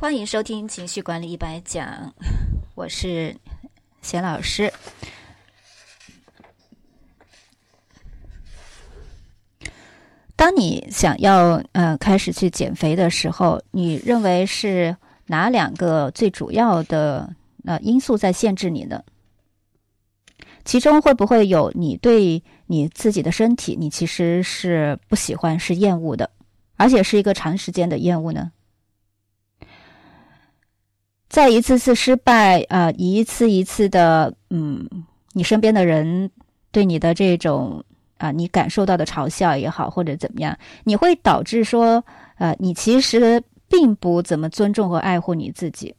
欢迎收听情绪管理一百讲，我是贤老师。当你想要呃开始去减肥的时候，你认为是哪两个最主要的呃因素在限制你呢？其中会不会有你对你自己的身体，你其实是不喜欢、是厌恶的，而且是一个长时间的厌恶呢？在一次次失败啊，一次一次的，嗯，你身边的人对你的这种啊，你感受到的嘲笑也好，或者怎么样，你会导致说，呃，你其实并不怎么尊重和爱护你自己。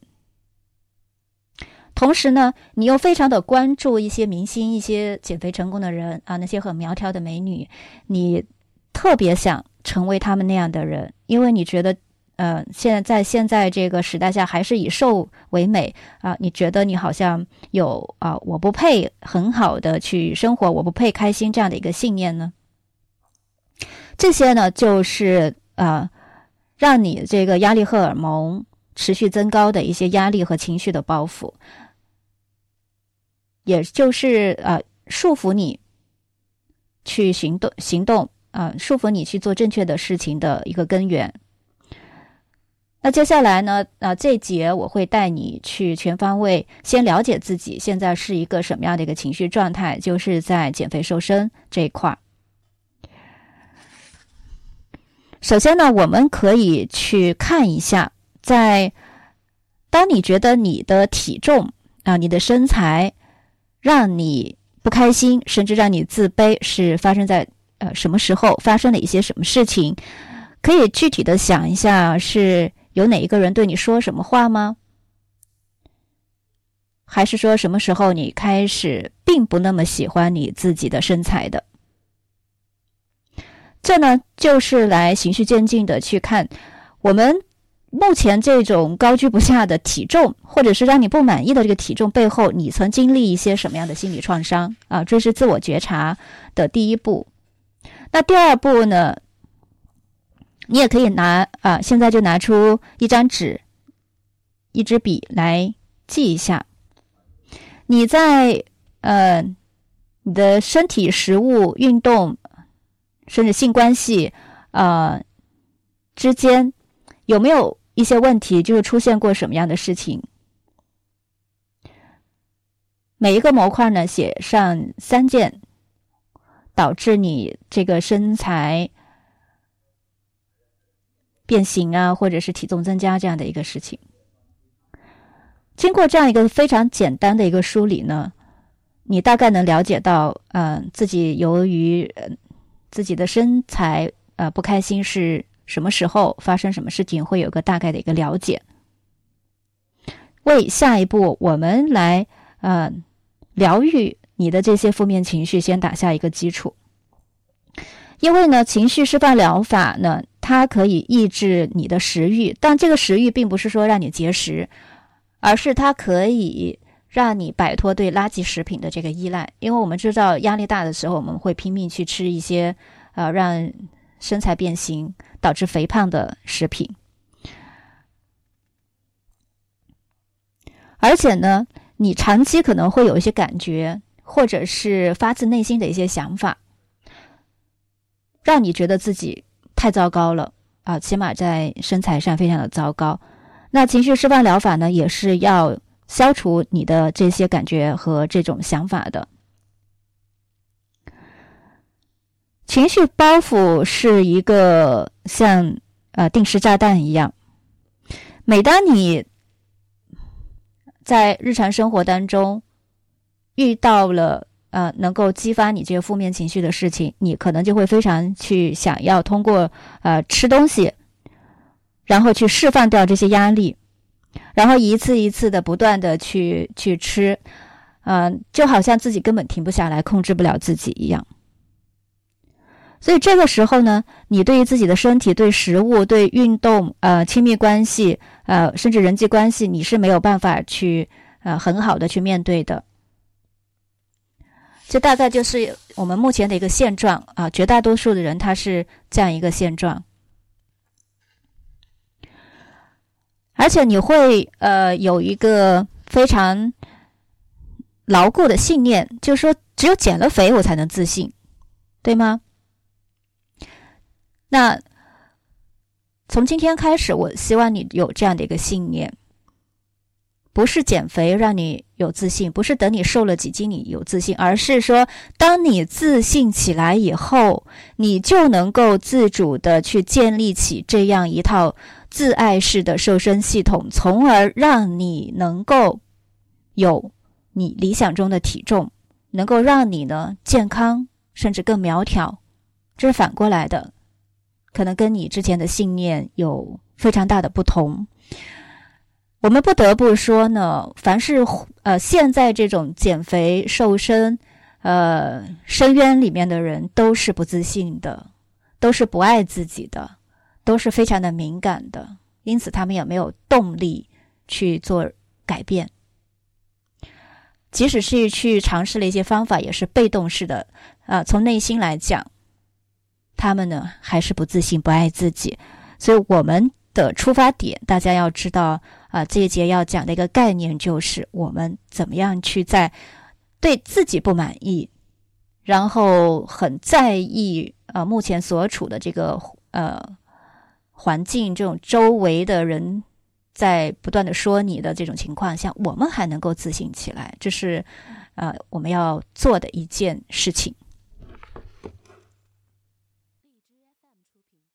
同时呢，你又非常的关注一些明星、一些减肥成功的人啊，那些很苗条的美女，你特别想成为他们那样的人，因为你觉得。呃，现在在现在这个时代下，还是以瘦为美啊？你觉得你好像有啊，我不配很好的去生活，我不配开心这样的一个信念呢？这些呢，就是啊，让你这个压力荷尔蒙持续增高的一些压力和情绪的包袱，也就是啊，束缚你去行动行动啊，束缚你去做正确的事情的一个根源。那接下来呢？啊，这节我会带你去全方位先了解自己现在是一个什么样的一个情绪状态，就是在减肥瘦身这一块儿。首先呢，我们可以去看一下，在当你觉得你的体重啊、你的身材让你不开心，甚至让你自卑，是发生在呃什么时候？发生了一些什么事情？可以具体的想一下是。有哪一个人对你说什么话吗？还是说什么时候你开始并不那么喜欢你自己的身材的？这呢，就是来循序渐进的去看我们目前这种高居不下的体重，或者是让你不满意的这个体重背后，你曾经历一些什么样的心理创伤啊？这是自我觉察的第一步。那第二步呢？你也可以拿啊，现在就拿出一张纸、一支笔来记一下。你在呃，你的身体、食物、运动，甚至性关系啊之间，有没有一些问题？就是出现过什么样的事情？每一个模块呢，写上三件导致你这个身材。变形啊，或者是体重增加这样的一个事情，经过这样一个非常简单的一个梳理呢，你大概能了解到，嗯，自己由于自己的身材呃不开心是什么时候发生什么事情，会有个大概的一个了解，为下一步我们来呃疗愈你的这些负面情绪先打下一个基础。因为呢，情绪释放疗法呢，它可以抑制你的食欲，但这个食欲并不是说让你节食，而是它可以让你摆脱对垃圾食品的这个依赖。因为我们知道压力大的时候，我们会拼命去吃一些呃让身材变形、导致肥胖的食品，而且呢，你长期可能会有一些感觉，或者是发自内心的一些想法。让你觉得自己太糟糕了啊，起码在身材上非常的糟糕。那情绪释放疗法呢，也是要消除你的这些感觉和这种想法的。情绪包袱是一个像呃定时炸弹一样，每当你在日常生活当中遇到了。呃，能够激发你这些负面情绪的事情，你可能就会非常去想要通过呃吃东西，然后去释放掉这些压力，然后一次一次的不断的去去吃，嗯，就好像自己根本停不下来，控制不了自己一样。所以这个时候呢，你对于自己的身体、对食物、对运动、呃亲密关系、呃甚至人际关系，你是没有办法去呃很好的去面对的。这大概就是我们目前的一个现状啊，绝大多数的人他是这样一个现状。而且你会呃有一个非常牢固的信念，就是说只有减了肥我才能自信，对吗？那从今天开始，我希望你有这样的一个信念。不是减肥让你有自信，不是等你瘦了几斤你有自信，而是说，当你自信起来以后，你就能够自主的去建立起这样一套自爱式的瘦身系统，从而让你能够有你理想中的体重，能够让你呢健康甚至更苗条。这是反过来的，可能跟你之前的信念有非常大的不同。我们不得不说呢，凡是呃现在这种减肥瘦身，呃深渊里面的人都是不自信的，都是不爱自己的，都是非常的敏感的，因此他们也没有动力去做改变。即使是去尝试了一些方法，也是被动式的啊。从内心来讲，他们呢还是不自信、不爱自己，所以我们。的出发点，大家要知道啊，这一节要讲的一个概念就是我们怎么样去在对自己不满意，然后很在意啊目前所处的这个呃环境，这种周围的人在不断的说你的这种情况下，我们还能够自信起来，这是呃我们要做的一件事情。